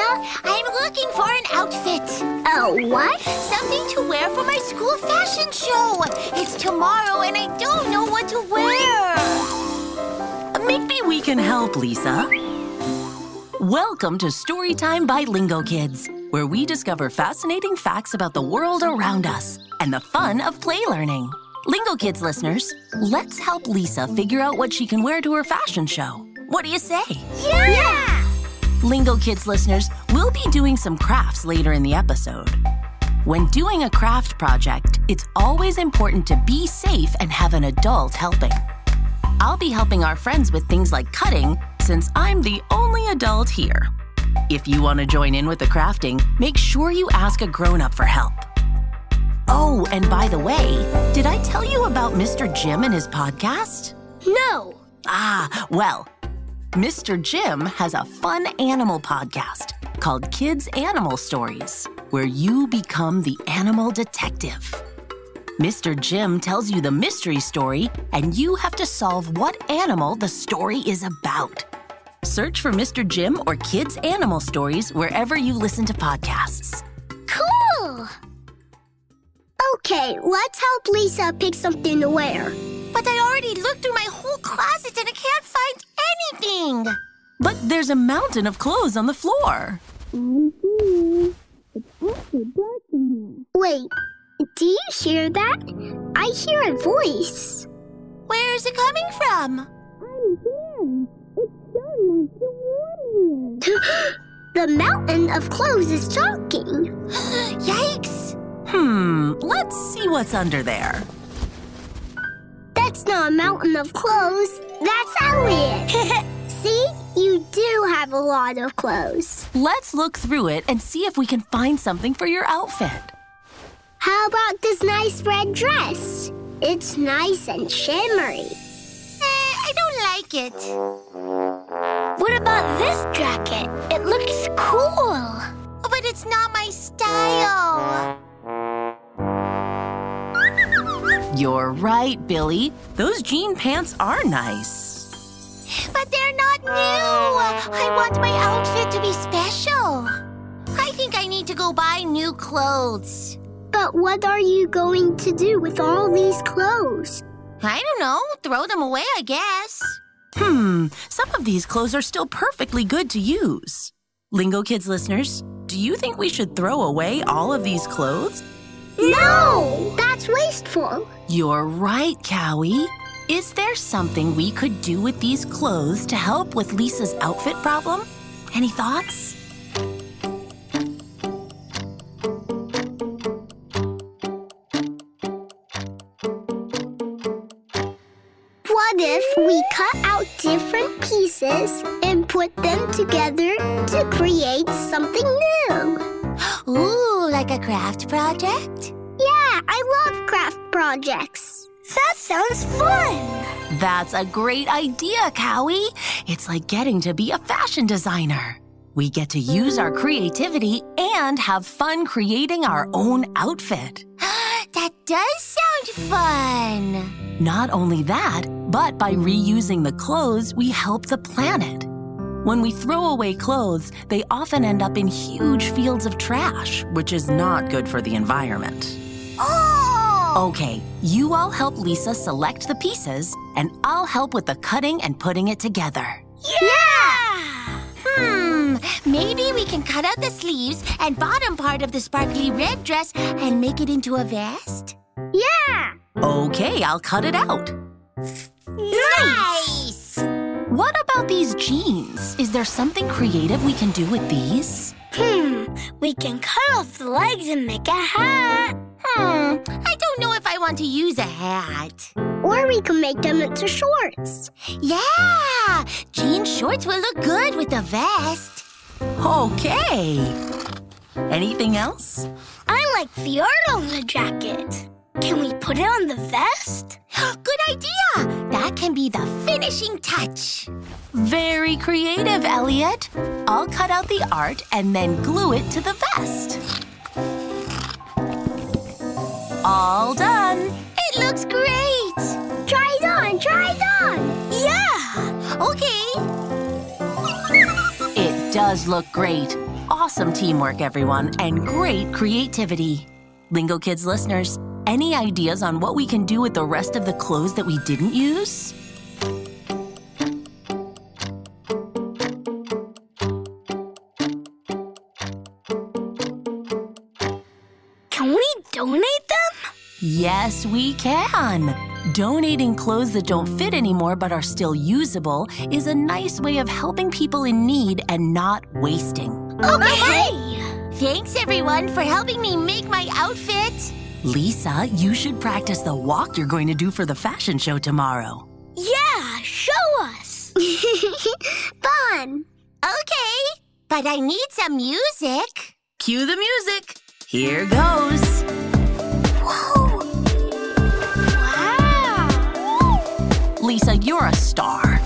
Lisa? I'm looking for an outfit. Oh, what? Something to wear for my school fashion show. It's tomorrow and I don't know what to wear. Maybe we can help, Lisa. Welcome to Storytime by Lingo Kids, where we discover fascinating facts about the world around us and the fun of play learning. Lingo Kids listeners, let's help Lisa figure out what she can wear to her fashion show. What do you say? Yeah! Lingo Kids listeners, we'll be doing some crafts later in the episode. When doing a craft project, it's always important to be safe and have an adult helping. I'll be helping our friends with things like cutting since I'm the only adult here. If you want to join in with the crafting, make sure you ask a grown up for help. Oh, and by the way, did I tell you about Mr. Jim and his podcast? No. Ah, well, Mr. Jim has a fun animal podcast called Kids Animal Stories, where you become the animal detective. Mr. Jim tells you the mystery story, and you have to solve what animal the story is about. Search for Mr. Jim or Kids Animal Stories wherever you listen to podcasts. Cool. Okay, let's help Lisa pick something to wear. But I already looked through my whole closet and I can't find anything. But there's a mountain of clothes on the floor. Wait, do you hear that? I hear a voice. Where is it coming from? i'm in it's in the mountain of clothes is talking. Yikes! Hmm, let's see what's under there. That's not a mountain of clothes. That's Elliot. See, you do have a lot of clothes. Let's look through it and see if we can find something for your outfit. How about this nice red dress? It's nice and shimmery. Eh, I don't like it. What about this jacket? It looks cool. Oh, but it's not my style. You're right, Billy. Those jean pants are nice. But they're not new. I want my outfit to be special. I think I need to go buy new clothes. But what are you going to do with all these clothes? I don't know. Throw them away, I guess. Hmm, some of these clothes are still perfectly good to use. Lingo Kids listeners, do you think we should throw away all of these clothes? No! That's wasteful. You're right, Cowy. Is there something we could do with these clothes to help with Lisa's outfit problem? Any thoughts? What if we cut out different pieces and put them together to create something new? Ooh, like a craft project? Yeah, I love craft projects. That sounds fun. That's a great idea, Cowy. It's like getting to be a fashion designer. We get to use our creativity and have fun creating our own outfit. that does sound fun. Not only that, but by reusing the clothes, we help the planet. When we throw away clothes, they often end up in huge fields of trash, which is not good for the environment. Oh! Okay, you all help Lisa select the pieces, and I'll help with the cutting and putting it together. Yeah! Hmm, maybe we can cut out the sleeves and bottom part of the sparkly red dress and make it into a vest? Yeah! Okay, I'll cut it out. Nice! What about these jeans? Is there something creative we can do with these? Hmm, we can cut off the legs and make a hat. Hmm, I don't know if I want to use a hat. Or we can make them into shorts. Yeah, jean shorts will look good with the vest. Okay. Anything else? I like the art on the jacket. Can we put it on the vest? Good idea! That can be the finishing touch. Very creative, Elliot. I'll cut out the art and then glue it to the vest. All done. It looks great. Try it on, try it on. Yeah. Okay. It does look great. Awesome teamwork, everyone, and great creativity. Lingo Kids listeners, any ideas on what we can do with the rest of the clothes that we didn't use? Can we donate them? Yes, we can. Donating clothes that don't fit anymore but are still usable is a nice way of helping people in need and not wasting. Okay. Thanks, everyone, for helping me make my outfit. Lisa, you should practice the walk you're going to do for the fashion show tomorrow. Yeah, show us. Fun. Okay, but I need some music. Cue the music. Here goes. Whoa. Wow. Lisa, you're a star.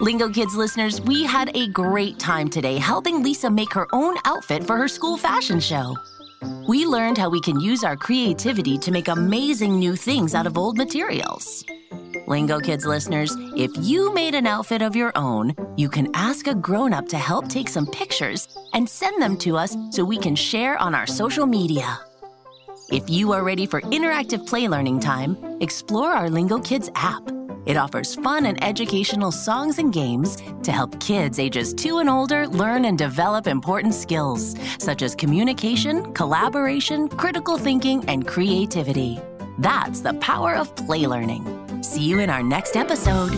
Lingo Kids listeners, we had a great time today helping Lisa make her own outfit for her school fashion show. We learned how we can use our creativity to make amazing new things out of old materials. Lingo Kids listeners, if you made an outfit of your own, you can ask a grown up to help take some pictures and send them to us so we can share on our social media. If you are ready for interactive play learning time, explore our Lingo Kids app. It offers fun and educational songs and games to help kids ages two and older learn and develop important skills such as communication, collaboration, critical thinking, and creativity. That's the power of play learning. See you in our next episode.